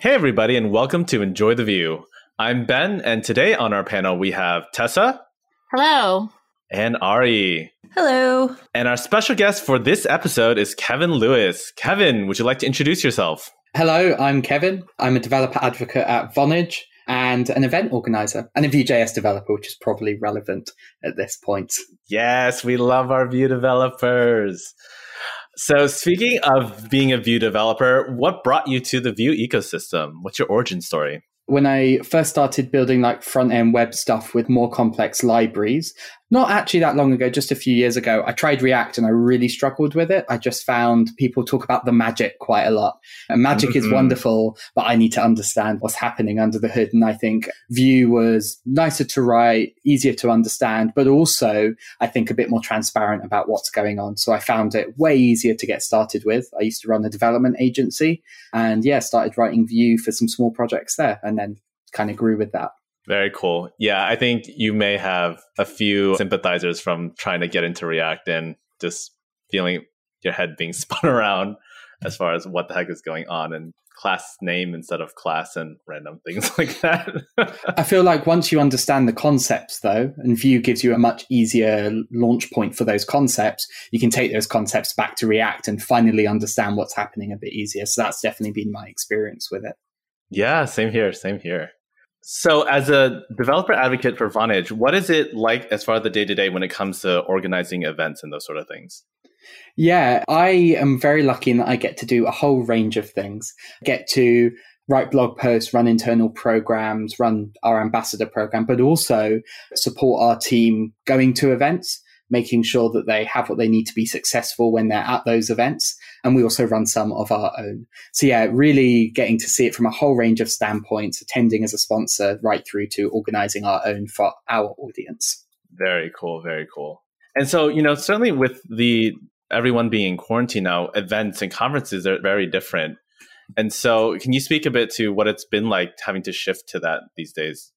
Hey, everybody, and welcome to Enjoy the Vue. I'm Ben, and today on our panel we have Tessa. Hello. And Ari. Hello. And our special guest for this episode is Kevin Lewis. Kevin, would you like to introduce yourself? Hello, I'm Kevin. I'm a developer advocate at Vonage and an event organizer and a Vue.js developer, which is probably relevant at this point. Yes, we love our Vue developers. So, speaking of being a Vue developer, what brought you to the Vue ecosystem? What's your origin story? when I first started building like front end web stuff with more complex libraries, not actually that long ago, just a few years ago, I tried React and I really struggled with it. I just found people talk about the magic quite a lot. And magic mm-hmm. is wonderful, but I need to understand what's happening under the hood. And I think Vue was nicer to write, easier to understand, but also I think a bit more transparent about what's going on. So I found it way easier to get started with. I used to run a development agency and yeah, started writing Vue for some small projects there and then kind of grew with that. Very cool. Yeah, I think you may have a few sympathizers from trying to get into React and just feeling your head being spun around as far as what the heck is going on and class name instead of class and random things like that. I feel like once you understand the concepts though, and Vue gives you a much easier launch point for those concepts, you can take those concepts back to React and finally understand what's happening a bit easier. So that's definitely been my experience with it. Yeah, same here, same here. So, as a developer advocate for Vonage, what is it like as far as the day to day when it comes to organizing events and those sort of things? Yeah, I am very lucky in that I get to do a whole range of things. get to write blog posts, run internal programs, run our ambassador program, but also support our team going to events making sure that they have what they need to be successful when they're at those events. And we also run some of our own. So yeah, really getting to see it from a whole range of standpoints, attending as a sponsor right through to organizing our own for our audience. Very cool. Very cool. And so, you know, certainly with the everyone being in quarantine now, events and conferences are very different. And so, can you speak a bit to what it's been like having to shift to that these days?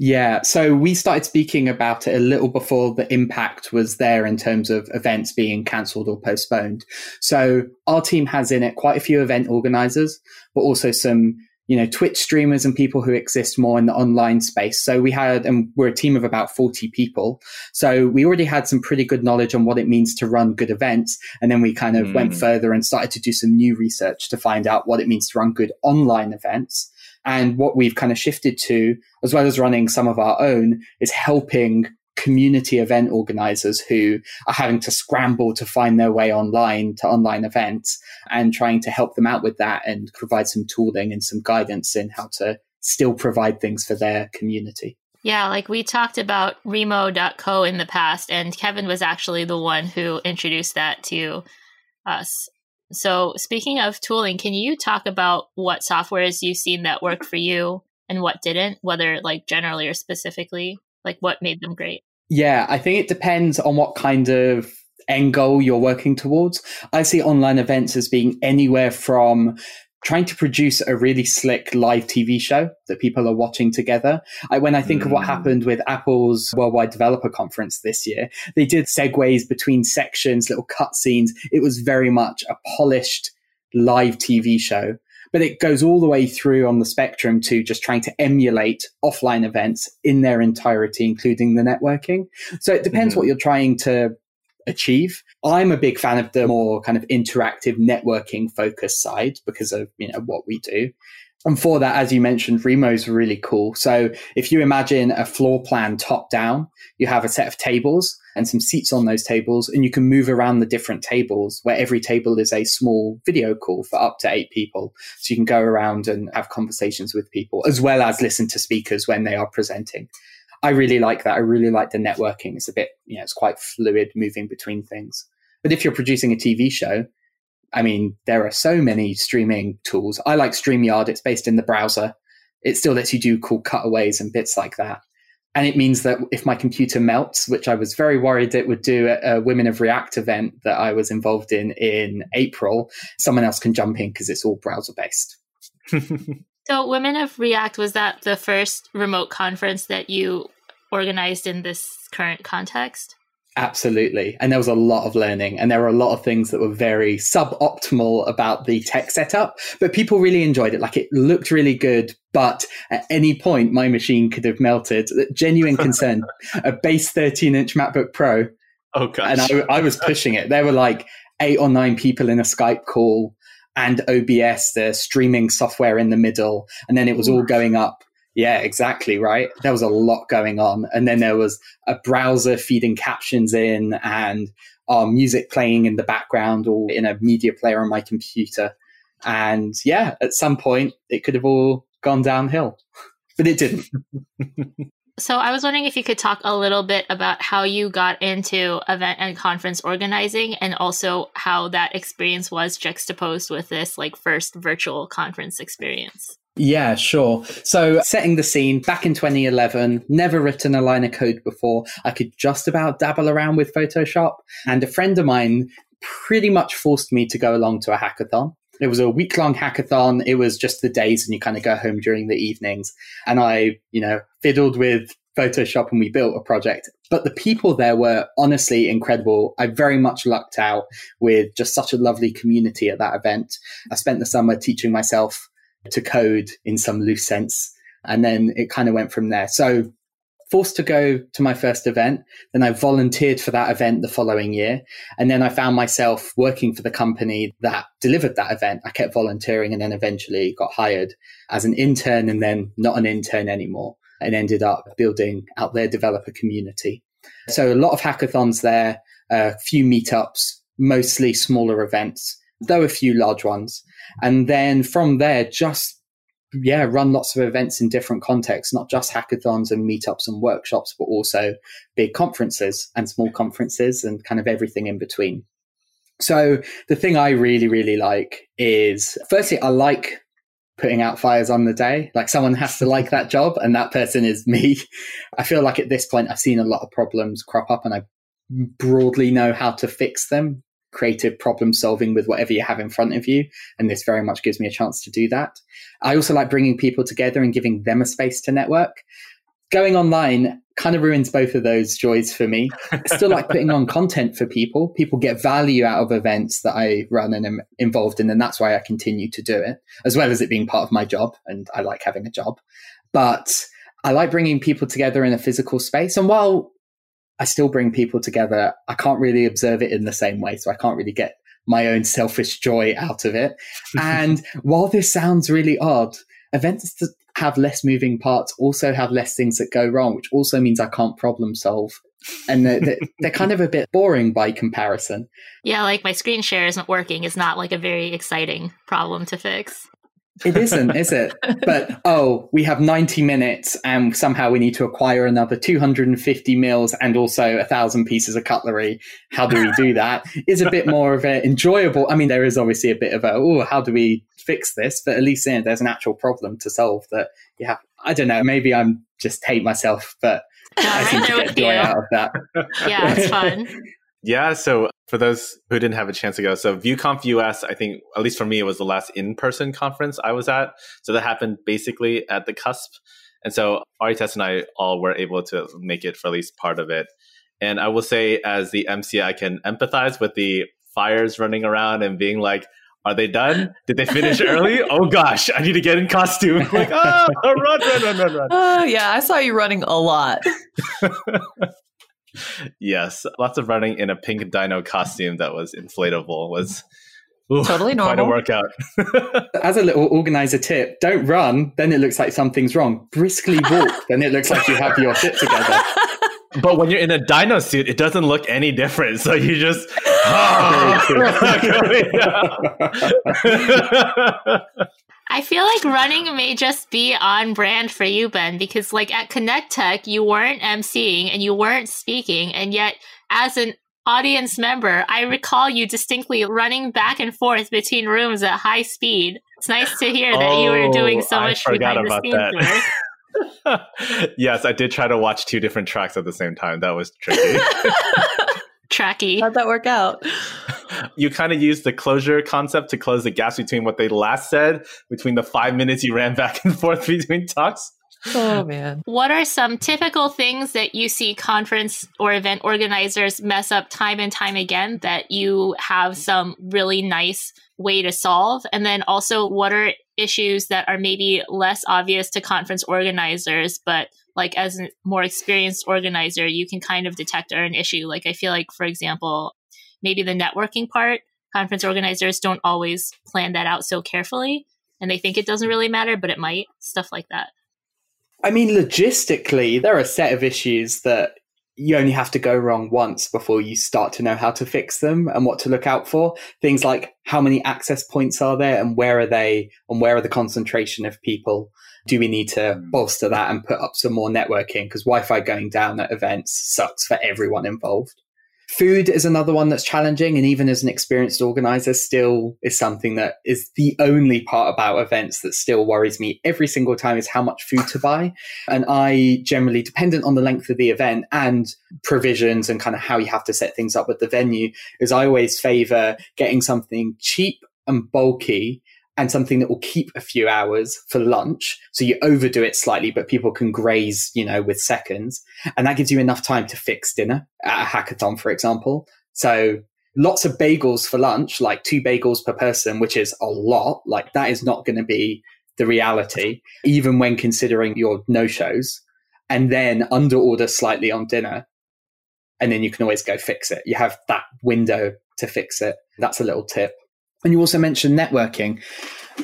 Yeah, so we started speaking about it a little before the impact was there in terms of events being cancelled or postponed. So our team has in it quite a few event organizers, but also some, you know, Twitch streamers and people who exist more in the online space. So we had, and we're a team of about 40 people. So we already had some pretty good knowledge on what it means to run good events. And then we kind of mm. went further and started to do some new research to find out what it means to run good online events. And what we've kind of shifted to, as well as running some of our own, is helping community event organizers who are having to scramble to find their way online to online events and trying to help them out with that and provide some tooling and some guidance in how to still provide things for their community. Yeah, like we talked about Remo.co in the past, and Kevin was actually the one who introduced that to us. So, speaking of tooling, can you talk about what softwares you've seen that work for you and what didn't, whether like generally or specifically? Like what made them great? Yeah, I think it depends on what kind of end goal you're working towards. I see online events as being anywhere from trying to produce a really slick live TV show that people are watching together. I, when I think mm. of what mm. happened with Apple's Worldwide Developer Conference this year, they did segues between sections, little cutscenes. It was very much a polished live TV show. But it goes all the way through on the spectrum to just trying to emulate offline events in their entirety, including the networking. So it depends mm-hmm. what you're trying to achieve. I'm a big fan of the more kind of interactive networking focus side because of, you know, what we do. And for that, as you mentioned, Remo is really cool. So if you imagine a floor plan top down, you have a set of tables and some seats on those tables, and you can move around the different tables where every table is a small video call for up to eight people. So you can go around and have conversations with people as well as listen to speakers when they are presenting. I really like that. I really like the networking. It's a bit, you know, it's quite fluid moving between things. But if you're producing a TV show, I mean, there are so many streaming tools. I like StreamYard. It's based in the browser. It still lets you do cool cutaways and bits like that. And it means that if my computer melts, which I was very worried it would do at a Women of React event that I was involved in in April, someone else can jump in because it's all browser based. So, Women of React, was that the first remote conference that you organized in this current context? Absolutely. And there was a lot of learning, and there were a lot of things that were very suboptimal about the tech setup, but people really enjoyed it. Like it looked really good, but at any point, my machine could have melted. Genuine concern. a base 13 inch MacBook Pro. Oh, gosh. And I, I was pushing it. There were like eight or nine people in a Skype call and OBS, the streaming software in the middle. And then it was all going up yeah, exactly right. There was a lot going on. And then there was a browser feeding captions in and our music playing in the background or in a media player on my computer. And yeah, at some point it could have all gone downhill, but it didn't. So I was wondering if you could talk a little bit about how you got into event and conference organizing and also how that experience was juxtaposed with this like first virtual conference experience. Yeah, sure. So, setting the scene back in 2011, never written a line of code before. I could just about dabble around with Photoshop. And a friend of mine pretty much forced me to go along to a hackathon. It was a week long hackathon. It was just the days and you kind of go home during the evenings. And I, you know, fiddled with Photoshop and we built a project. But the people there were honestly incredible. I very much lucked out with just such a lovely community at that event. I spent the summer teaching myself to code in some loose sense. And then it kind of went from there. So forced to go to my first event. Then I volunteered for that event the following year. And then I found myself working for the company that delivered that event. I kept volunteering and then eventually got hired as an intern and then not an intern anymore and ended up building out their developer community. So a lot of hackathons there, a few meetups, mostly smaller events, though a few large ones. And then from there, just yeah, run lots of events in different contexts, not just hackathons and meetups and workshops, but also big conferences and small conferences and kind of everything in between. So the thing I really, really like is firstly, I like putting out fires on the day. Like someone has to like that job, and that person is me. I feel like at this point, I've seen a lot of problems crop up and I broadly know how to fix them creative problem solving with whatever you have in front of you. And this very much gives me a chance to do that. I also like bringing people together and giving them a space to network. Going online kind of ruins both of those joys for me. I still like putting on content for people. People get value out of events that I run and am involved in. And that's why I continue to do it, as well as it being part of my job. And I like having a job. But I like bringing people together in a physical space. And while I still bring people together. I can't really observe it in the same way. So I can't really get my own selfish joy out of it. and while this sounds really odd, events that have less moving parts also have less things that go wrong, which also means I can't problem solve. And they're, they're, kind of a bit boring by comparison. Yeah, like my screen share isn't working is not like a very exciting problem to fix. It isn't, is it? But oh, we have 90 minutes and somehow we need to acquire another 250 mils and also a thousand pieces of cutlery. How do we do that? Is a bit more of an enjoyable. I mean, there is obviously a bit of a, oh, how do we fix this? But at least you know, there's an actual problem to solve that you have. I don't know. Maybe I'm just hate myself, but I seem to get joy out of that. Yeah, it's fun. Yeah, so for those who didn't have a chance to go, so VueConf US, I think, at least for me, it was the last in person conference I was at. So that happened basically at the cusp. And so Aritas and I all were able to make it for at least part of it. And I will say, as the MC, I can empathize with the fires running around and being like, are they done? Did they finish early? Oh gosh, I need to get in costume. Like, oh, run, run, run, run, run. Oh, yeah, I saw you running a lot. Yes, lots of running in a pink dino costume that was inflatable was ooh, totally normal. Quite a workout. As a little organizer tip, don't run, then it looks like something's wrong. Briskly walk, then it looks like you have your shit together. But when you're in a dino suit, it doesn't look any different. So you just. Oh. I feel like running may just be on brand for you, Ben, because like at Connect Tech, you weren't emceeing and you weren't speaking, and yet as an audience member, I recall you distinctly running back and forth between rooms at high speed. It's nice to hear that oh, you were doing so oh, much behind the scenes work. yes, I did try to watch two different tracks at the same time. That was tricky. Tracky. How'd that work out? You kind of used the closure concept to close the gaps between what they last said, between the five minutes you ran back and forth between talks. Oh man. What are some typical things that you see conference or event organizers mess up time and time again that you have some really nice way to solve? And then also, what are issues that are maybe less obvious to conference organizers, but like as a more experienced organizer, you can kind of detect are an issue? Like, I feel like, for example, maybe the networking part, conference organizers don't always plan that out so carefully and they think it doesn't really matter, but it might, stuff like that. I mean, logistically, there are a set of issues that you only have to go wrong once before you start to know how to fix them and what to look out for. Things like how many access points are there and where are they and where are the concentration of people? Do we need to hmm. bolster that and put up some more networking? Because Wi Fi going down at events sucks for everyone involved. Food is another one that's challenging, and even as an experienced organizer, still is something that is the only part about events that still worries me every single time is how much food to buy. And I generally, dependent on the length of the event and provisions and kind of how you have to set things up with the venue, is I always favor getting something cheap and bulky and something that will keep a few hours for lunch. So you overdo it slightly, but people can graze, you know, with seconds. And that gives you enough time to fix dinner at a hackathon, for example. So lots of bagels for lunch, like two bagels per person, which is a lot. Like that is not going to be the reality, even when considering your no shows. And then under order slightly on dinner. And then you can always go fix it. You have that window to fix it. That's a little tip. And you also mentioned networking.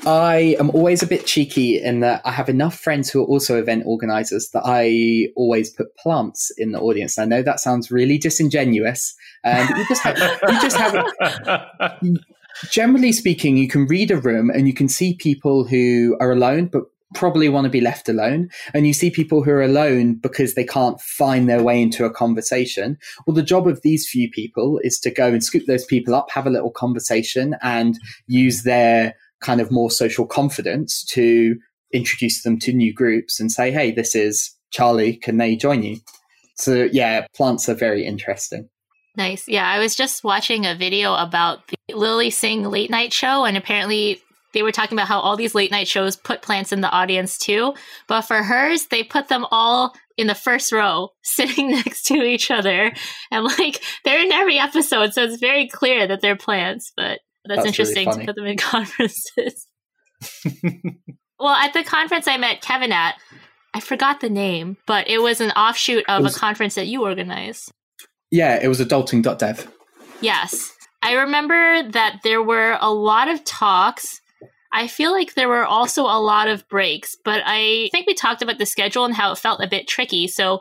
I am always a bit cheeky in that I have enough friends who are also event organizers that I always put plants in the audience. I know that sounds really disingenuous. Um, you just have, you just have generally speaking, you can read a room and you can see people who are alone, but probably want to be left alone. And you see people who are alone because they can't find their way into a conversation. Well, the job of these few people is to go and scoop those people up, have a little conversation, and use their kind of more social confidence to introduce them to new groups and say, hey, this is Charlie, can they join you? So, yeah, plants are very interesting. Nice. Yeah, I was just watching a video about the Lilly Singh late night show, and apparently they were talking about how all these late night shows put plants in the audience too. But for hers, they put them all in the first row, sitting next to each other. And like they're in every episode, so it's very clear that they're plants. But that's, that's interesting really to put them in conferences. well, at the conference I met Kevin at, I forgot the name, but it was an offshoot of was, a conference that you organized. Yeah, it was adulting.dev. Yes. I remember that there were a lot of talks I feel like there were also a lot of breaks, but I think we talked about the schedule and how it felt a bit tricky. So,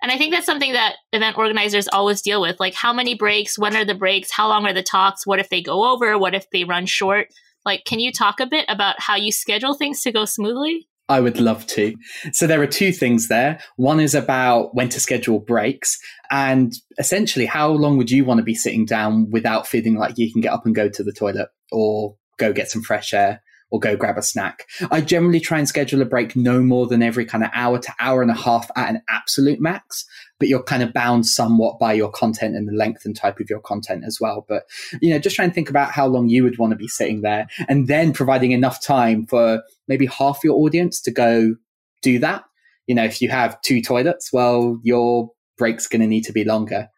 and I think that's something that event organizers always deal with like how many breaks, when are the breaks, how long are the talks, what if they go over, what if they run short? Like, can you talk a bit about how you schedule things to go smoothly? I would love to. So there are two things there. One is about when to schedule breaks and essentially how long would you want to be sitting down without feeling like you can get up and go to the toilet or go get some fresh air or go grab a snack. I generally try and schedule a break no more than every kind of hour to hour and a half at an absolute max, but you're kind of bound somewhat by your content and the length and type of your content as well. But, you know, just try and think about how long you would want to be sitting there and then providing enough time for maybe half your audience to go do that. You know, if you have two toilets, well, your break's going to need to be longer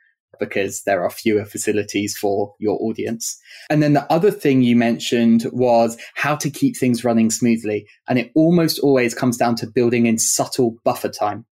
because there are fewer facilities for your audience. And then the other thing you mentioned was how to keep things running smoothly. And it almost always comes down to building in subtle buffer time.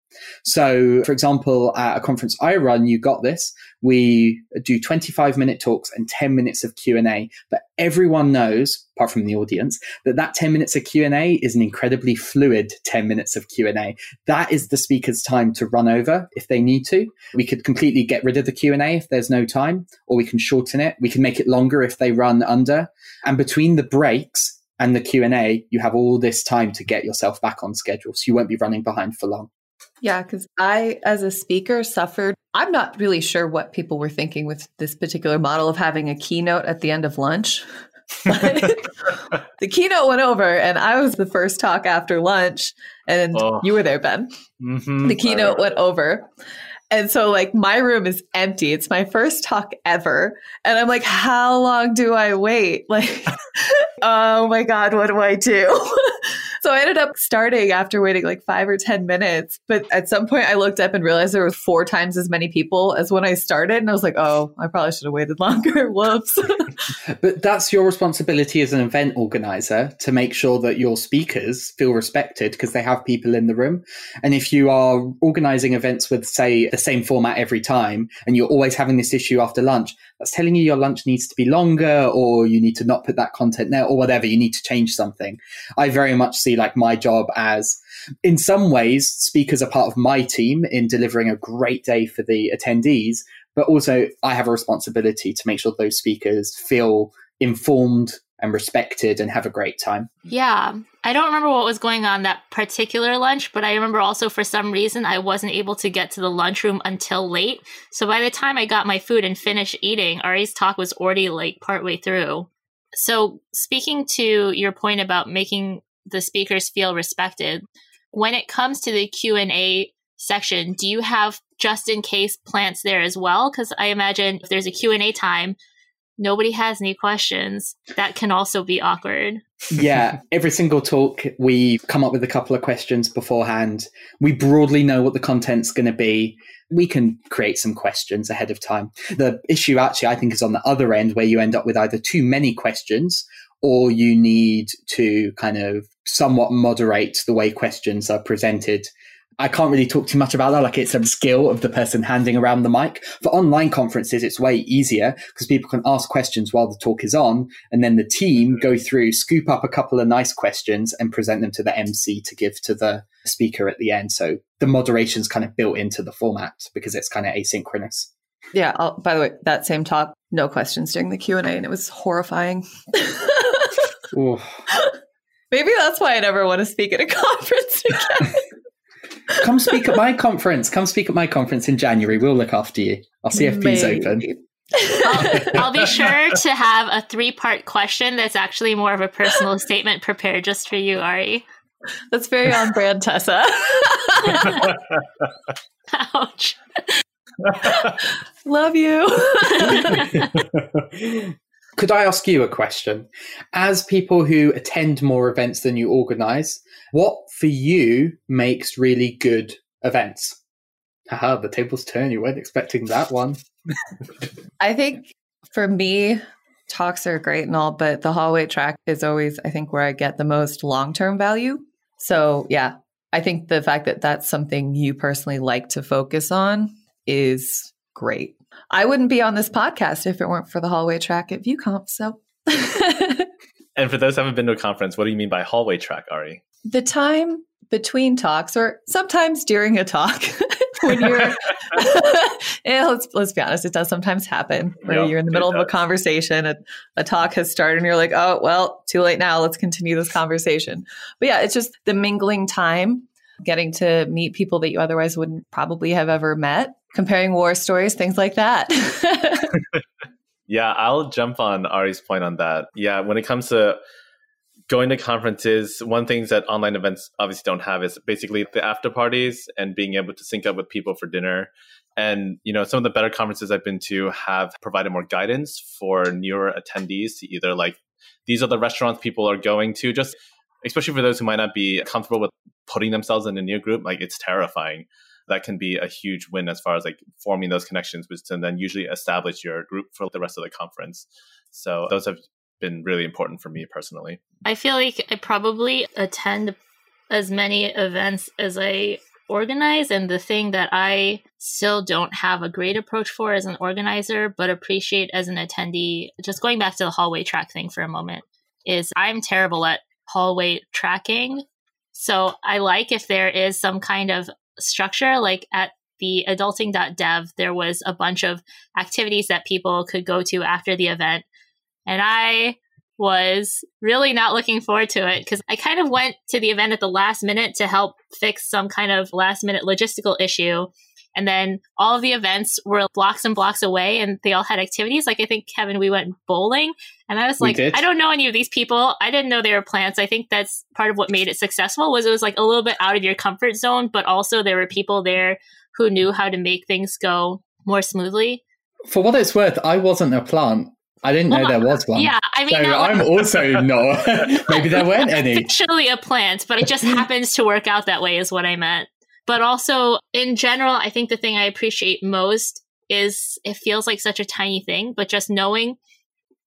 So, for example, at a conference I run, you got this. We do 25 minute talks and 10 minutes of Q&A, but everyone knows, apart from the audience, that that 10 minutes of Q&A is an incredibly fluid 10 minutes of Q&A. That is the speaker's time to run over if they need to. We could completely get rid of the Q&A if there's no time, or we can shorten it. We can make it longer if they run under. And between the breaks, and the Q&A, you have all this time to get yourself back on schedule. So you won't be running behind for long. Yeah, because I, as a speaker, suffered. I'm not really sure what people were thinking with this particular model of having a keynote at the end of lunch. the keynote went over, and I was the first talk after lunch, and oh. you were there, Ben. Mm-hmm. The keynote went over. And so, like, my room is empty. It's my first talk ever. And I'm like, how long do I wait? Like, oh my God, what do I do? so I ended up starting after waiting like five or 10 minutes. But at some point, I looked up and realized there were four times as many people as when I started. And I was like, oh, I probably should have waited longer. Whoops. but that's your responsibility as an event organizer to make sure that your speakers feel respected because they have people in the room. And if you are organizing events with, say, the same format every time and you're always having this issue after lunch, that's telling you your lunch needs to be longer or you need to not put that content there or whatever. You need to change something. I very much see like my job as in some ways, speakers are part of my team in delivering a great day for the attendees, but also I have a responsibility to make sure those speakers feel informed and respected and have a great time. Yeah. I don't remember what was going on that particular lunch, but I remember also for some reason I wasn't able to get to the lunchroom until late. So by the time I got my food and finished eating, Ari's talk was already like partway through. So speaking to your point about making the speakers feel respected, when it comes to the Q&A section, do you have just in case plants there as well? Because I imagine if there's a Q&A time, nobody has any questions. That can also be awkward. yeah, every single talk, we come up with a couple of questions beforehand. We broadly know what the content's going to be. We can create some questions ahead of time. The issue, actually, I think, is on the other end where you end up with either too many questions or you need to kind of somewhat moderate the way questions are presented I can't really talk too much about that. Like it's a skill of the person handing around the mic. For online conferences, it's way easier because people can ask questions while the talk is on. And then the team go through, scoop up a couple of nice questions and present them to the MC to give to the speaker at the end. So the moderation's kind of built into the format because it's kind of asynchronous. Yeah. I'll, by the way, that same talk, no questions during the Q and A, and it was horrifying. Maybe that's why I never want to speak at a conference again. Come speak at my conference. Come speak at my conference in January. We'll look after you. Our CFP's Maybe. open. I'll, I'll, be sure to have a three part question that's actually more of a personal statement prepared just for you, Ari. That's very on brand, Tessa. Ouch. Love you. Could I ask you a question? As people who attend more events than you organize, what for you makes really good events? Haha, the tables turn. You weren't expecting that one. I think for me, talks are great and all, but the hallway track is always, I think, where I get the most long term value. So, yeah, I think the fact that that's something you personally like to focus on is great. I wouldn't be on this podcast if it weren't for the hallway track at VueConf. So, and for those who haven't been to a conference, what do you mean by hallway track, Ari? The time between talks or sometimes during a talk when you're yeah, let's let's be honest it does sometimes happen where yep, you're in the middle of a conversation a, a talk has started and you're like oh well too late now let's continue this conversation. But yeah it's just the mingling time getting to meet people that you otherwise wouldn't probably have ever met comparing war stories things like that. Yeah i'll jump on ari's point on that. Yeah when it comes to going to conferences, one things that online events obviously don't have is basically the after parties and being able to sync up with people for dinner. And you know, some of the better conferences I've been to have provided more guidance for newer attendees to either like these are the restaurants people are going to, just especially for those who might not be comfortable with putting themselves in a new group, like it's terrifying. That can be a huge win as far as like forming those connections, which can then usually establish your group for the rest of the conference. So those have been really important for me personally. I feel like I probably attend as many events as I organize and the thing that I still don't have a great approach for as an organizer but appreciate as an attendee just going back to the hallway track thing for a moment is I'm terrible at hallway tracking. So I like if there is some kind of structure like at the adulting.dev there was a bunch of activities that people could go to after the event and I was really not looking forward to it because I kind of went to the event at the last minute to help fix some kind of last minute logistical issue. And then all of the events were blocks and blocks away and they all had activities. Like I think Kevin, we went bowling and I was like, I don't know any of these people. I didn't know they were plants. I think that's part of what made it successful was it was like a little bit out of your comfort zone, but also there were people there who knew how to make things go more smoothly. For what it's worth, I wasn't a plant I didn't know there was one. Yeah, I mean, so I'm also not. Maybe there weren't any. officially a plant, but it just happens to work out that way, is what I meant. But also, in general, I think the thing I appreciate most is it feels like such a tiny thing, but just knowing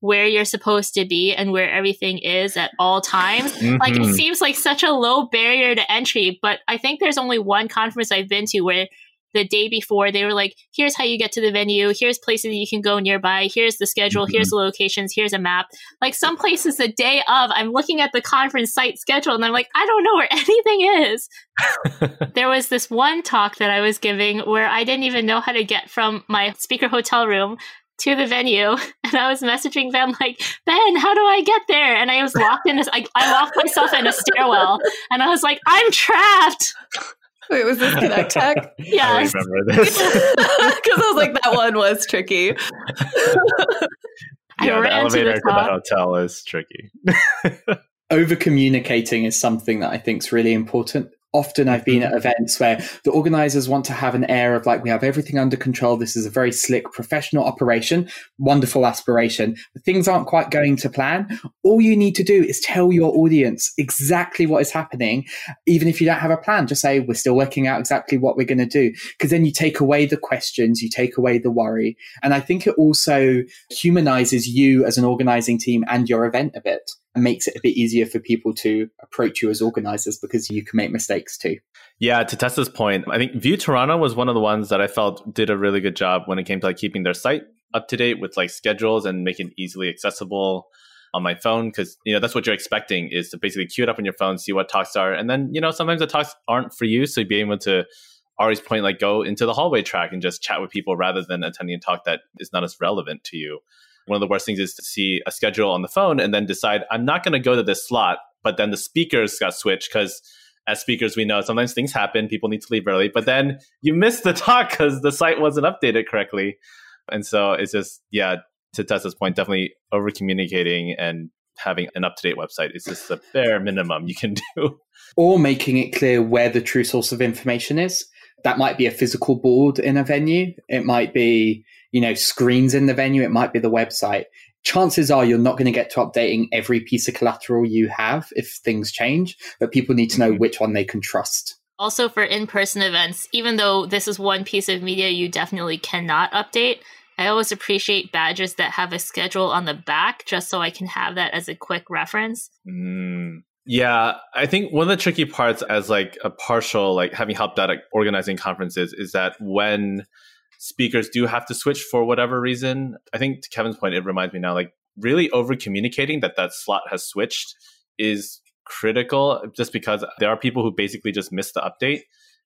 where you're supposed to be and where everything is at all times. Like it Mhm. seems like such a low barrier to entry, but I think there's only one conference I've been to where the day before they were like, here's how you get to the venue, here's places you can go nearby, here's the schedule, here's mm-hmm. the locations, here's a map. Like some places the day of, I'm looking at the conference site schedule and I'm like, I don't know where anything is. there was this one talk that I was giving where I didn't even know how to get from my speaker hotel room to the venue and I was messaging Ben like, Ben, how do I get there? And I was locked in this I, I locked myself in a stairwell and I was like, I'm trapped. Wait, was this Connect Tech? I remember this. Because I was like, that one was tricky. Yeah, the ran to the the hotel is tricky. over communicating is something that I think is really important. Often I've been at mm-hmm. events where the organizers want to have an air of like, we have everything under control. This is a very slick professional operation, wonderful aspiration. But things aren't quite going to plan. All you need to do is tell your audience exactly what is happening. Even if you don't have a plan, just say, we're still working out exactly what we're going to do. Because then you take away the questions, you take away the worry. And I think it also humanizes you as an organizing team and your event a bit makes it a bit easier for people to approach you as organizers because you can make mistakes too. Yeah, to Tessa's point, I think Vue Toronto was one of the ones that I felt did a really good job when it came to like keeping their site up to date with like schedules and making it easily accessible on my phone because you know that's what you're expecting is to basically queue it up on your phone, see what talks are, and then you know sometimes the talks aren't for you, so you be able to always point like go into the hallway track and just chat with people rather than attending a talk that is not as relevant to you. One of the worst things is to see a schedule on the phone and then decide I'm not going to go to this slot, but then the speakers got switched because as speakers, we know sometimes things happen. People need to leave early, but then you miss the talk because the site wasn't updated correctly. And so it's just, yeah, to Tessa's point, definitely over communicating and having an up to date website is just the bare minimum you can do. Or making it clear where the true source of information is. That might be a physical board in a venue. It might be, you know, screens in the venue. It might be the website. Chances are you're not going to get to updating every piece of collateral you have if things change, but people need to know Mhm. which one they can trust. Also, for in person events, even though this is one piece of media you definitely cannot update, I always appreciate badges that have a schedule on the back just so I can have that as a quick reference. Mm. Yeah, I think one of the tricky parts as like a partial, like having helped out at organizing conferences is that when speakers do have to switch for whatever reason, I think to Kevin's point, it reminds me now, like really over communicating that that slot has switched is critical just because there are people who basically just missed the update.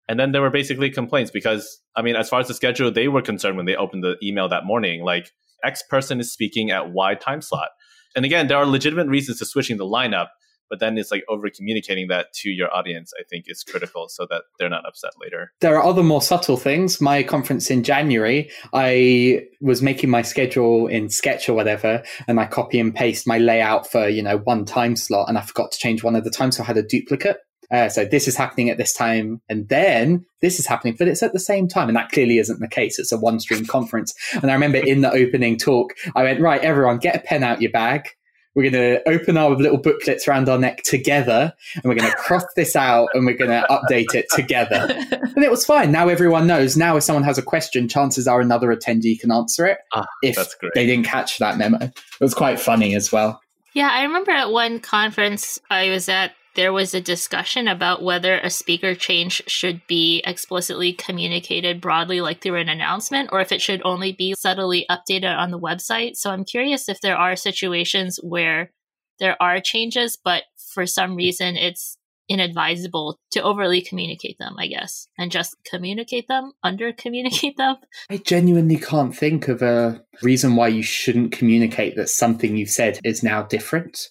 And then there were basically complaints because, I mean, as far as the schedule, they were concerned when they opened the email that morning, like X person is speaking at Y time slot. And again, there are legitimate reasons to switching the lineup, but then it's like over communicating that to your audience, I think is critical so that they're not upset later. There are other more subtle things. My conference in January, I was making my schedule in Sketch or whatever, and I copy and paste my layout for, you know, one time slot, and I forgot to change one of the times, so I had a duplicate. Uh, so this is happening at this time, and then this is happening, but it's at the same time, and that clearly isn't the case. It's a one stream conference. And I remember in the opening talk, I went, right, everyone, get a pen out your bag. We're going to open our little booklets around our neck together, and we're going to cross this out, and we're going to update it together. And it was fine. Now everyone knows. Now, if someone has a question, chances are another attendee can answer it. Ah, if they didn't catch that memo, it was quite funny as well. Yeah, I remember at one conference I was at, there was a discussion about whether a speaker change should be explicitly communicated broadly, like through an announcement, or if it should only be subtly updated on the website. So I'm curious if there are situations where there are changes, but for some reason it's inadvisable to overly communicate them, I guess, and just communicate them, under communicate them. I genuinely can't think of a reason why you shouldn't communicate that something you've said is now different.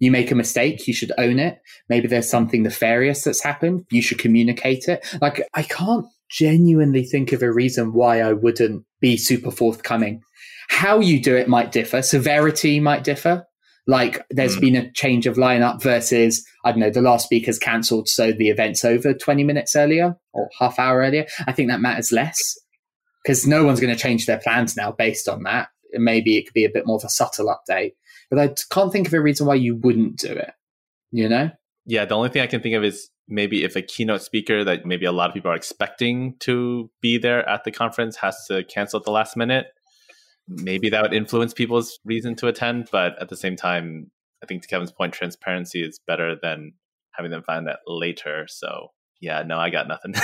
You make a mistake, you should own it. Maybe there's something nefarious that's happened, you should communicate it. Like, I can't genuinely think of a reason why I wouldn't be super forthcoming. How you do it might differ, severity might differ. Like, there's Mm. been a change of lineup versus, I don't know, the last speaker's cancelled, so the event's over 20 minutes earlier or half hour earlier. I think that matters less because no one's going to change their plans now based on that. maybe it could be a bit more of a subtle update. But I can't think of a reason why you wouldn't do it. You know? Yeah, the only thing I can think of is maybe if a keynote speaker that maybe a lot of people are expecting to be there at the conference has to cancel at the last minute, maybe that would influence people's reason to attend. But at the same time, I think to Kevin's point, transparency is better than having them find that later. So yeah, no, I got nothing.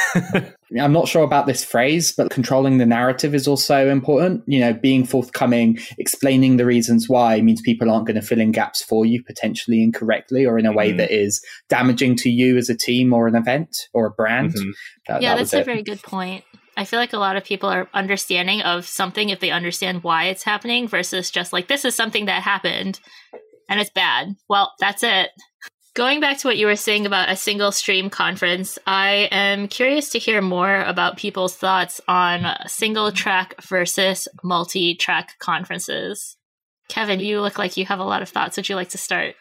I'm not sure about this phrase, but controlling the narrative is also important. You know, being forthcoming, explaining the reasons why means people aren't going to fill in gaps for you potentially incorrectly or in a way mm-hmm. that is damaging to you as a team or an event or a brand. Mm-hmm. That, yeah, that that's a it. very good point. I feel like a lot of people are understanding of something if they understand why it's happening versus just like, this is something that happened and it's bad. Well, that's it. Going back to what you were saying about a single stream conference, I am curious to hear more about people's thoughts on single track versus multi track conferences. Kevin, you look like you have a lot of thoughts. Would you like to start?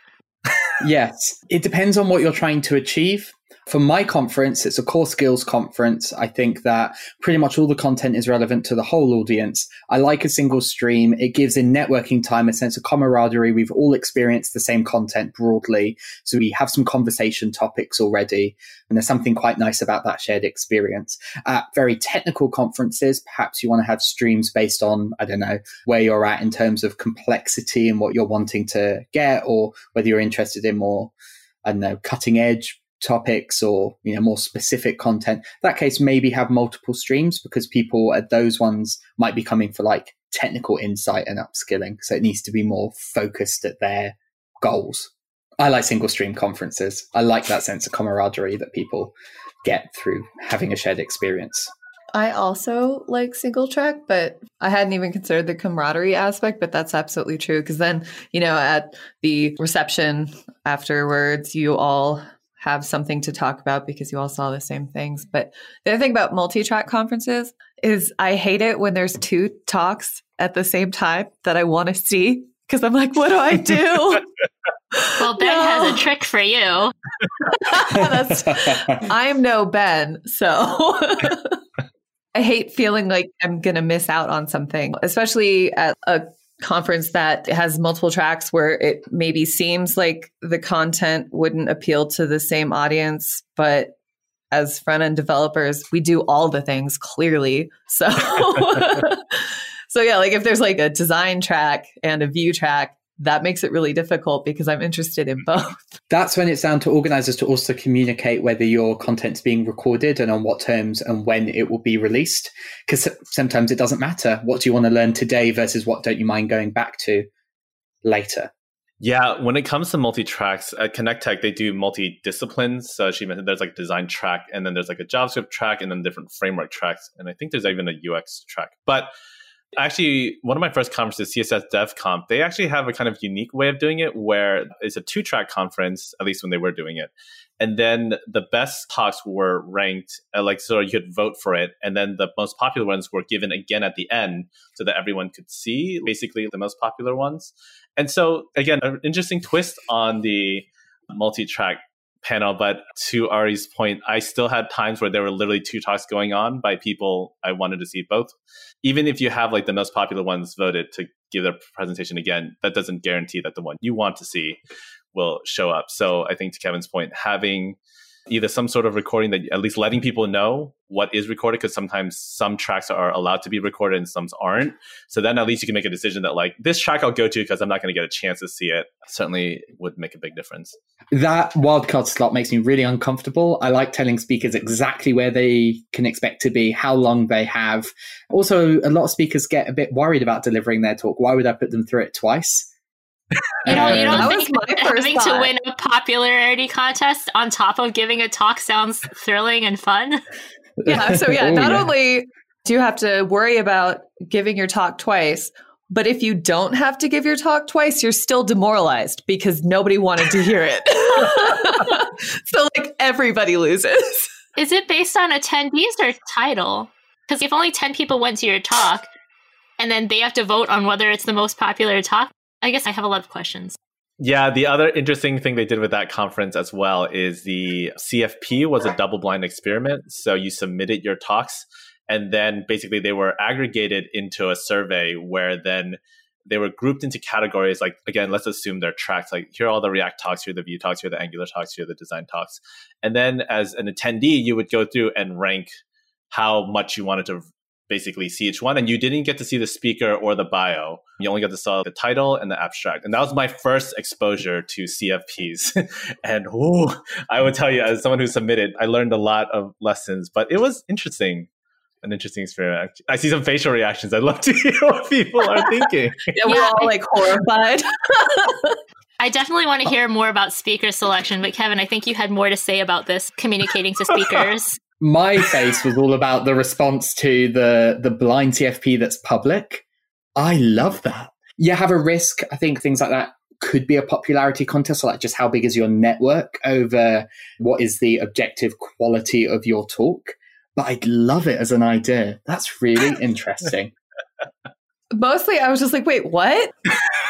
yes, it depends on what you're trying to achieve. For my conference, it's a core skills conference. I think that pretty much all the content is relevant to the whole audience. I like a single stream. It gives in networking time a sense of camaraderie. We've all experienced the same content broadly. So we have some conversation topics already. And there's something quite nice about that shared experience. At very technical conferences, perhaps you want to have streams based on, I don't know, where you're at in terms of complexity and what you're wanting to get, or whether you're interested in more, I don't know, cutting edge topics or you know more specific content. That case maybe have multiple streams because people at those ones might be coming for like technical insight and upskilling. So it needs to be more focused at their goals. I like single stream conferences. I like that sense of camaraderie that people get through having a shared experience. I also like single track, but I hadn't even considered the camaraderie aspect, but that's absolutely true. Because then, you know, at the reception afterwards, you all have something to talk about because you all saw the same things. But the other thing about multi track conferences is I hate it when there's two talks at the same time that I want to see because I'm like, what do I do? well, Ben no. has a trick for you. I'm no Ben. So. I hate feeling like I'm going to miss out on something, especially at a conference that has multiple tracks where it maybe seems like the content wouldn't appeal to the same audience, but as front end developers, we do all the things clearly. So, so yeah, like if there's like a design track and a Vue track, that makes it really difficult because I'm interested in both. That's when it's down to organizers to also communicate whether your content's being recorded and on what terms and when it will be released. Because sometimes it doesn't matter. What do you want to learn today versus what don't you mind going back to later? Yeah, when it comes to multi tracks at Connect Tech, they do multi disciplines. So she mentioned there's like a design track, and then there's like a JavaScript track, and then different framework tracks, and I think there's even a UX track. But Actually, one of my first conferences, CSS Dev Conf, they actually have a kind of unique way of doing it where it's a two track conference, at least when they were doing it. And then the best talks were ranked, uh, like, so you could vote for it. And then the most popular ones were given again at the end so that everyone could see basically the most popular ones. And so, again, an interesting twist on the multi track panel. But to Ari's point, I still had times where there were literally two talks going on by people I wanted to see both. Even if you have like the most popular ones voted to give their presentation again, that doesn't guarantee that the one you want to see will show up. So I think to Kevin's point, having either some sort of recording that at least letting people know what is recorded because sometimes some tracks are allowed to be recorded and some aren't. So then at least you can make a decision that like this track i'll go to because i'm not going to get a chance to see it. Certainly would make a big difference. That wildcard slot makes me really uncomfortable. I like telling speakers exactly where they can expect to be how long they have. Also a lot of speakers get a bit worried about delivering their talk. Why would i put them through it twice you don't, you don't think having thought. to win a popularity contest on top of giving a talk sounds thrilling and fun? Yeah. So, yeah, oh, not only do you have to worry about giving your talk twice, but if you don't have to give your talk twice, you're still demoralized because nobody wanted to hear it. so, like, everybody loses. Is it based on attendees or title? Because if only 10 people went to your talk and then they have to vote on whether it's the most popular talk, I guess I have a lot of questions. Yeah, the other interesting thing they did with that conference as well is the CFP was a double blind experiment. So you submitted your talks And then basically they were aggregated into a survey where then they were grouped into categories like again let's assume they're tracked like here are all the react talks here are the vue talks here are the angular talks here are the design talks and then as an attendee you would go through and rank how much you wanted to basically see each one and you didn't get to see the speaker or the bio you only got to see the title and the abstract and that was my first exposure to cfps and ooh, i would tell you as someone who submitted i learned a lot of lessons but it was interesting an interesting experiment. I see some facial reactions. I'd love to hear what people are thinking. yeah, we're all like horrified. I definitely want to hear more about speaker selection, but Kevin, I think you had more to say about this communicating to speakers. My face was all about the response to the the blind CFP that's public. I love that. You have a risk. I think things like that could be a popularity contest, so like just how big is your network over what is the objective quality of your talk but I'd love it as an idea. That's really interesting. Mostly, I was just like, wait, what?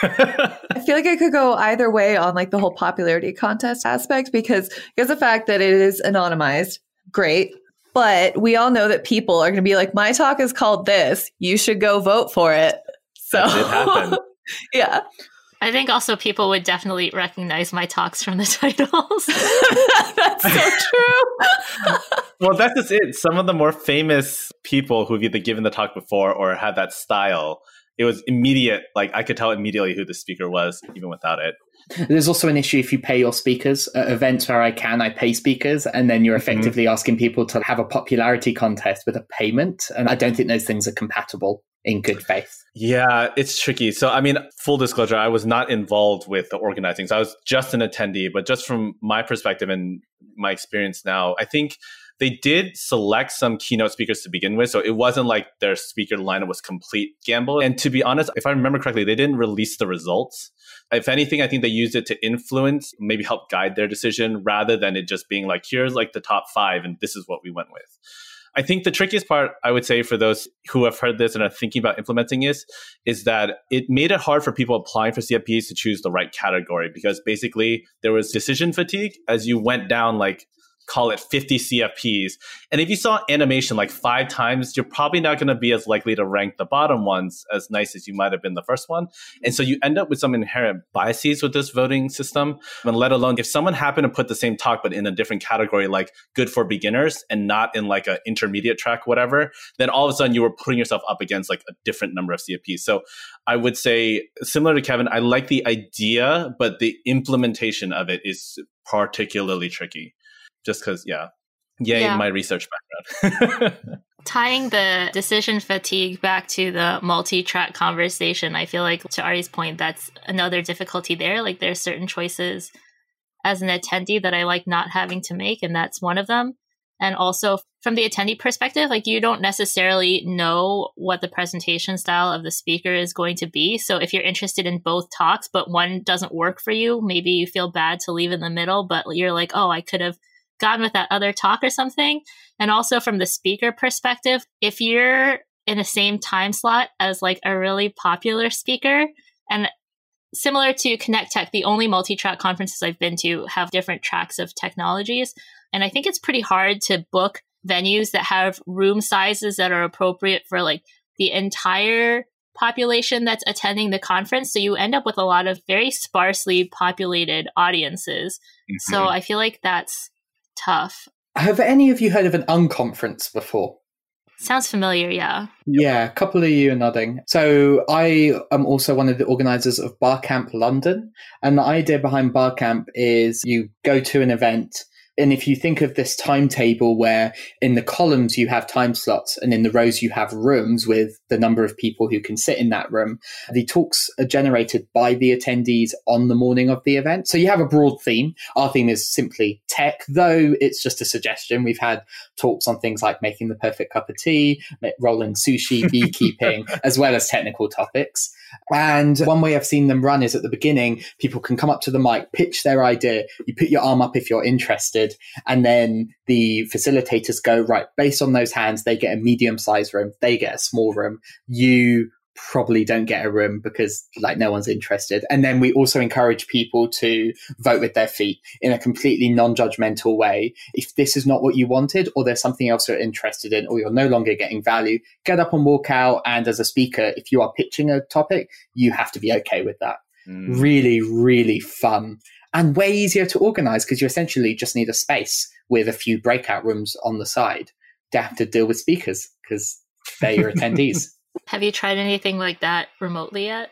I feel like I could go either way on like the whole popularity contest aspect because because the fact that it is anonymized, great. But we all know that people are going to be like, my talk is called this. You should go vote for it. So that did happen. yeah. I think also people would definitely recognize my talks from the titles. that's so true. well, that's just it. Some of the more famous people who've either given the talk before or had that style, it was immediate. Like I could tell immediately who the speaker was, even without it. There's also an issue if you pay your speakers at events where I can, I pay speakers, and then you're mm-hmm. effectively mm-hmm. asking people to have a popularity contest with a payment. And I don't think those things are compatible in good faith. Yeah, it's tricky. So, I mean, full disclosure, I was not involved with the organizing. So, I was just an attendee. But just from my perspective and my experience now, I think they did select some keynote speakers to begin with. So, it wasn't like their speaker lineup was complete gamble. And to be honest, if I remember correctly, they didn't release the results. If anything, I think they used it to influence, maybe help guide their decision rather than it just being like, here's like the top five and this is what we went with. I think the trickiest part, I would say, for those who have heard this and are thinking about implementing this, is that it made it hard for people applying for CFPs to choose the right category because basically there was decision fatigue as you went down like call it 50 CFPs. And if you saw animation like five times, you're probably not going to be as likely to rank the bottom ones as nice as you might have been the first one. And so you end up with some inherent biases with this voting system. And let alone if someone happened to put the same talk, but in a different category, like good for beginners and not in like an intermediate track, whatever, then all of a sudden you were putting yourself up against like a different number of CFPs. So I would say, similar to Kevin, I like the idea, but the implementation of it is particularly tricky just because, yeah, yay, yeah. my research background. Tying the decision fatigue back to the multi track conversation, I feel like to Ari's point, that's another difficulty there. Like there's certain choices as an attendee that I like not having to make, and that's one of them. And also from the attendee perspective, like you don't necessarily know what the presentation style of the speaker is going to be. So if you're interested in both talks, but one doesn't work for you, maybe you feel bad to leave in the middle, but you're like, oh, I could have gone with that other talk or something. And also from the speaker perspective, if you're in the same time slot as like a really popular speaker and similar to Connect Tech, the only multi-track conferences I've been to have different tracks of technologies. And I think it's pretty hard to book venues that have room sizes that are appropriate for like the entire population that's attending the conference. So you end up with a lot of very sparsely populated audiences. Mm-hmm. So I feel like that's tough. Have any of you heard of an unconference before? Sounds familiar, yeah. Yeah, a couple of you are nodding. So I am also one of the organizers of Barcamp London. And the idea behind Barcamp is you go to an event and if you think of this timetable where in the columns you have time slots and in the rows you have rooms with the number of people who can sit in that room, the talks are generated by the attendees on the morning of the event. So you have a broad theme. Our theme is simply tech, though it's just a suggestion. We've had talks on things like making the perfect cup of tea, rolling sushi, beekeeping, as well as technical topics. And one way I've seen them run is at the beginning, people can come up to the mic, pitch their idea. You put your arm up if you're interested. And then the facilitators go, right, based on those hands, they get a medium sized room, they get a small room. You probably don't get a room because like no one's interested. And then we also encourage people to vote with their feet in a completely non-judgmental way. If this is not what you wanted or there's something else you're interested in or you're no longer getting value, get up and walk out. And as a speaker, if you are pitching a topic, you have to be okay with that. Mm. Really, really fun and way easier to organize because you essentially just need a space with a few breakout rooms on the side to have to deal with speakers because they're your attendees. Have you tried anything like that remotely yet?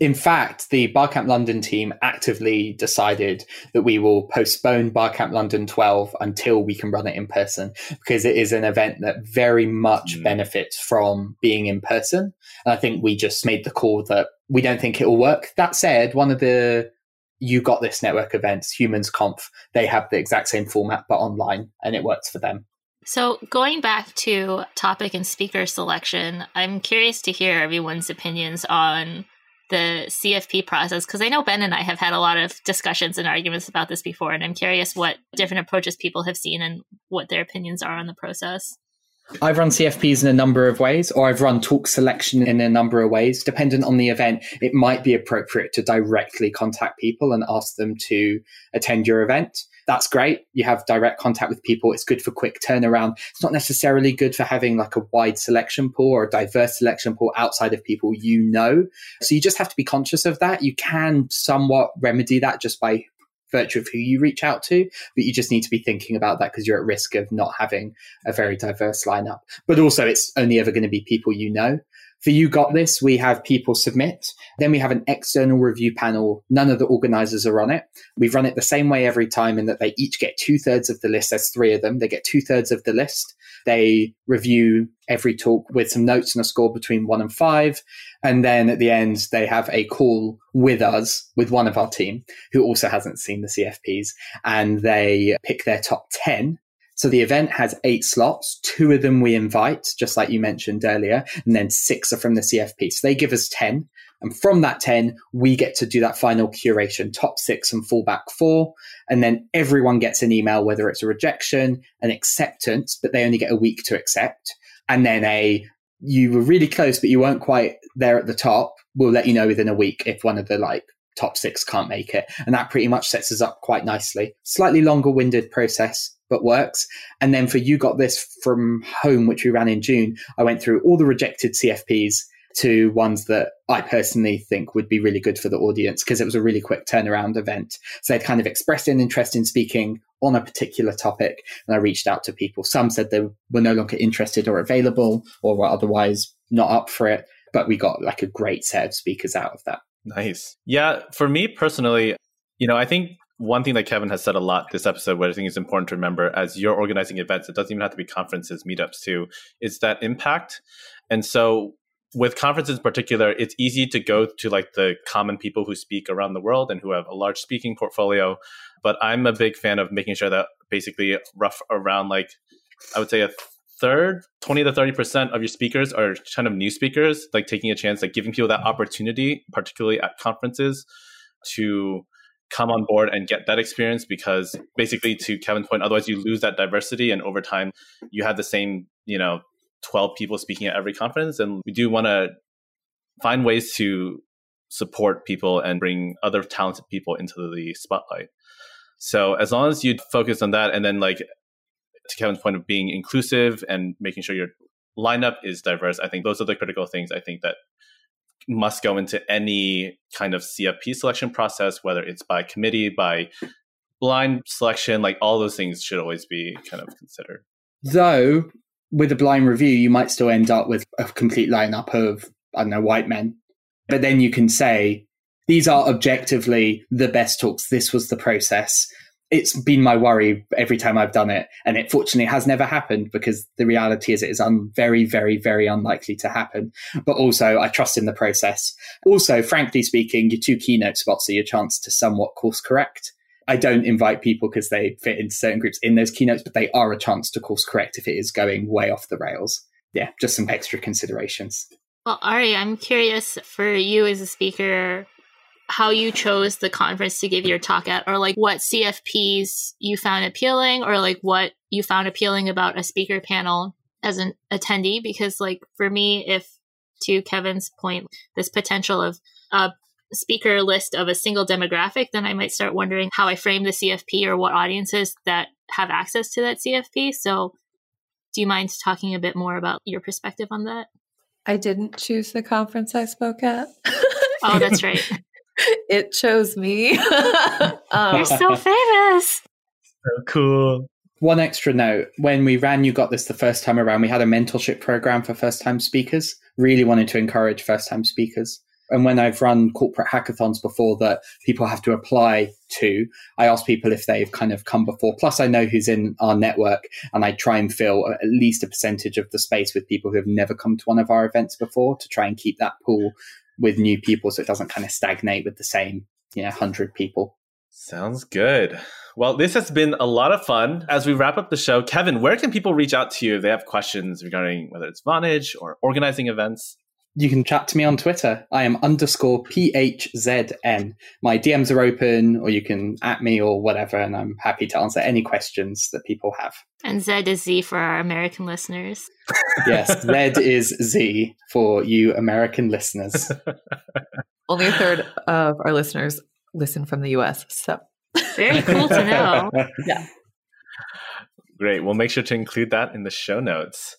In fact, the Barcamp London team actively decided that we will postpone Barcamp London 12 until we can run it in person because it is an event that very much mm. benefits from being in person. And I think we just made the call that we don't think it will work. That said, one of the you got this network events, Humans Conf, they have the exact same format but online and it works for them. So, going back to topic and speaker selection, I'm curious to hear everyone's opinions on the CFP process because I know Ben and I have had a lot of discussions and arguments about this before, and I'm curious what different approaches people have seen and what their opinions are on the process. I've run CFPs in a number of ways, or I've run talk selection in a number of ways. Dependent on the event, it might be appropriate to directly contact people and ask them to attend your event. That's great. You have direct contact with people. It's good for quick turnaround. It's not necessarily good for having like a wide selection pool or a diverse selection pool outside of people you know. So you just have to be conscious of that. You can somewhat remedy that just by virtue of who you reach out to, but you just need to be thinking about that because you're at risk of not having a very diverse lineup. But also, it's only ever going to be people you know. For You Got This, we have people submit. Then we have an external review panel. None of the organizers are on it. We've run it the same way every time in that they each get two thirds of the list. There's three of them. They get two thirds of the list. They review every talk with some notes and a score between one and five. And then at the end, they have a call with us, with one of our team who also hasn't seen the CFPs, and they pick their top 10. So the event has eight slots. Two of them we invite, just like you mentioned earlier, and then six are from the CFP. So they give us 10. And from that 10, we get to do that final curation, top six and fallback four. And then everyone gets an email, whether it's a rejection, an acceptance, but they only get a week to accept. And then a you were really close, but you weren't quite there at the top, we'll let you know within a week if one of the like top six can't make it. And that pretty much sets us up quite nicely. Slightly longer winded process, but works. And then for You Got This from home, which we ran in June, I went through all the rejected CFPs to ones that I personally think would be really good for the audience because it was a really quick turnaround event. So they'd kind of expressed an interest in speaking on a particular topic. And I reached out to people. Some said they were no longer interested or available or were otherwise not up for it. But we got like a great set of speakers out of that. Nice. Yeah. For me personally, you know, I think one thing that Kevin has said a lot this episode, what I think is important to remember as you're organizing events, it doesn't even have to be conferences, meetups too, is that impact. And so with conferences in particular, it's easy to go to like the common people who speak around the world and who have a large speaking portfolio. But I'm a big fan of making sure that basically rough around like I would say a third, 20 to 30% of your speakers are kind of new speakers, like taking a chance, like giving people that opportunity, particularly at conferences, to come on board and get that experience because basically to Kevin's point, otherwise you lose that diversity and over time you have the same, you know, 12 people speaking at every conference. And we do want to find ways to support people and bring other talented people into the spotlight. So as long as you focus on that and then like to Kevin's point of being inclusive and making sure your lineup is diverse, I think those are the critical things I think that must go into any kind of CFP selection process, whether it's by committee, by blind selection, like all those things should always be kind of considered. Though with a blind review, you might still end up with a complete lineup of, I don't know, white men. But then you can say, these are objectively the best talks. This was the process. It's been my worry every time I've done it. And it fortunately has never happened because the reality is it is un- very, very, very unlikely to happen. But also, I trust in the process. Also, frankly speaking, your two keynote spots are your chance to somewhat course correct. I don't invite people because they fit into certain groups in those keynotes, but they are a chance to course correct if it is going way off the rails. Yeah, just some extra considerations. Well, Ari, I'm curious for you as a speaker, how you chose the conference to give your talk at, or like what CFPs you found appealing, or like what you found appealing about a speaker panel as an attendee. Because, like, for me, if to Kevin's point, this potential of a speaker list of a single demographic, then I might start wondering how I frame the CFP or what audiences that have access to that CFP. So, do you mind talking a bit more about your perspective on that? I didn't choose the conference I spoke at. oh, that's right. it chose me. um, You're so famous. So cool. One extra note when we ran You Got This the first time around, we had a mentorship program for first time speakers. Really wanted to encourage first time speakers. And when I've run corporate hackathons before that people have to apply to, I ask people if they've kind of come before. Plus, I know who's in our network, and I try and fill at least a percentage of the space with people who have never come to one of our events before to try and keep that pool with new people so it doesn't kind of stagnate with the same, you know, 100 people. Sounds good. Well, this has been a lot of fun. As we wrap up the show, Kevin, where can people reach out to you if they have questions regarding whether it's Vonage or organizing events? You can chat to me on Twitter. I am underscore PHZN. My DMs are open, or you can at me or whatever, and I'm happy to answer any questions that people have. And Z is Z for our American listeners. yes, Z is Z for you American listeners. Only a third of our listeners listen from the US. So very cool to know. yeah. Great. We'll make sure to include that in the show notes.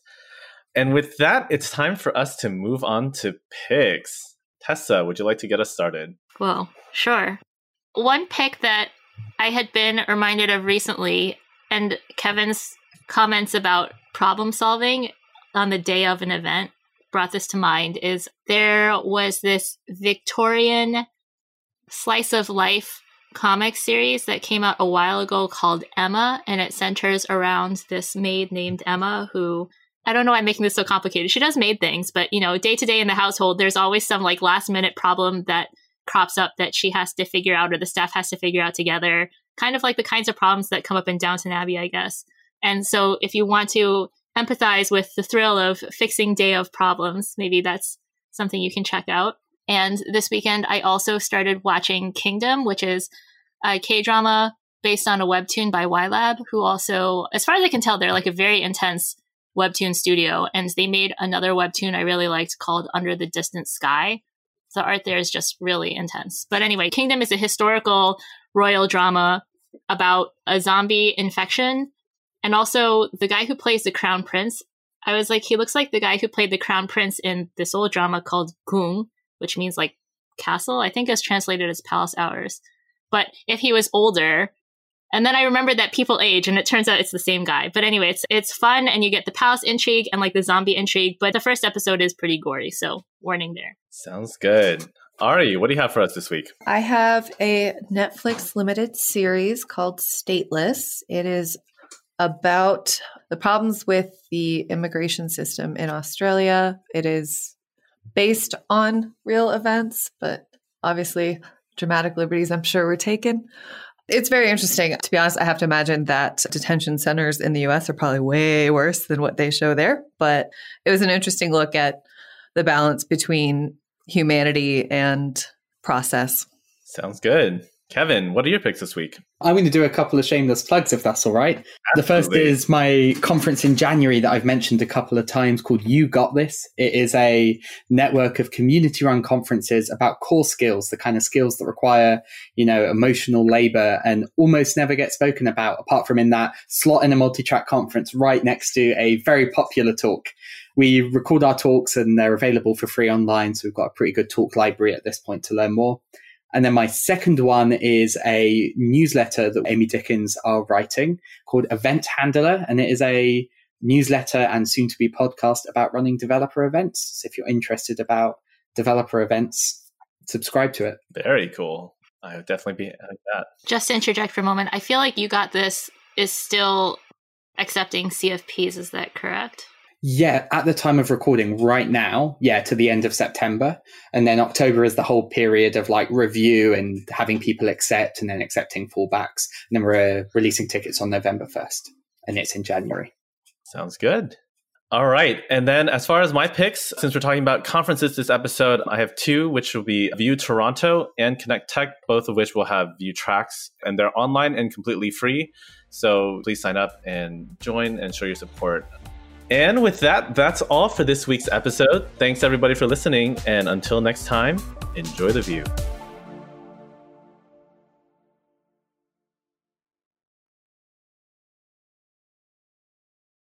And with that, it's time for us to move on to picks. Tessa, would you like to get us started? Well, sure. One pick that I had been reminded of recently, and Kevin's comments about problem solving on the day of an event brought this to mind, is there was this Victorian slice of life comic series that came out a while ago called Emma, and it centers around this maid named Emma who I don't know why I'm making this so complicated. She does maid things, but you know, day to day in the household, there's always some like last minute problem that crops up that she has to figure out or the staff has to figure out together. Kind of like the kinds of problems that come up in Downton Abbey, I guess. And so if you want to empathize with the thrill of fixing day of problems, maybe that's something you can check out. And this weekend, I also started watching Kingdom, which is a K drama based on a webtoon by YLab, who also, as far as I can tell, they're like a very intense webtoon studio. And they made another webtoon I really liked called Under the Distant Sky. The art there is just really intense. But anyway, Kingdom is a historical royal drama about a zombie infection. And also, the guy who plays the crown prince, I was like, he looks like the guy who played the crown prince in this old drama called Gung, which means like castle. I think it's translated as palace hours. But if he was older, and then I remembered that people age, and it turns out it's the same guy. But anyway, it's it's fun, and you get the palace intrigue and like the zombie intrigue. But the first episode is pretty gory, so warning there. Sounds good. Ari, what do you have for us this week? I have a Netflix limited series called Stateless. It is about the problems with the immigration system in Australia. It is based on real events, but obviously dramatic liberties I'm sure were taken. It's very interesting. To be honest, I have to imagine that detention centers in the US are probably way worse than what they show there. But it was an interesting look at the balance between humanity and process. Sounds good. Kevin, what are your picks this week? I'm going to do a couple of shameless plugs if that's all right. The first is my conference in January that I've mentioned a couple of times called You Got This. It is a network of community run conferences about core skills, the kind of skills that require, you know, emotional labor and almost never get spoken about apart from in that slot in a multi track conference right next to a very popular talk. We record our talks and they're available for free online. So we've got a pretty good talk library at this point to learn more. And then my second one is a newsletter that Amy Dickens are writing called Event Handler. And it is a newsletter and soon to be podcast about running developer events. So if you're interested about developer events, subscribe to it. Very cool. I would definitely be like that. Just to interject for a moment, I feel like you got this is still accepting CFPs. Is that correct? Yeah, at the time of recording right now, yeah, to the end of September. And then October is the whole period of like review and having people accept and then accepting fallbacks. And then we're releasing tickets on November 1st and it's in January. Sounds good. All right. And then as far as my picks, since we're talking about conferences this episode, I have two, which will be Vue Toronto and Connect Tech, both of which will have Vue tracks and they're online and completely free. So please sign up and join and show your support And with that, that's all for this week's episode. Thanks everybody for listening. And until next time, enjoy the Vue.